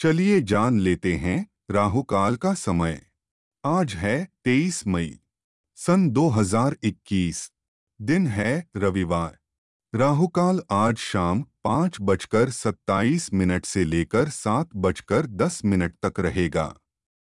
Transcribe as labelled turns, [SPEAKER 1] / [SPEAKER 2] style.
[SPEAKER 1] चलिए जान लेते हैं राहुकाल का समय। आज है 23 मई, सन 2021 दिन है रविवार। राहुकाल आज शाम पाँच बजकर सत्ताईस मिनट से लेकर सात बजकर दस मिनट तक रहेगा।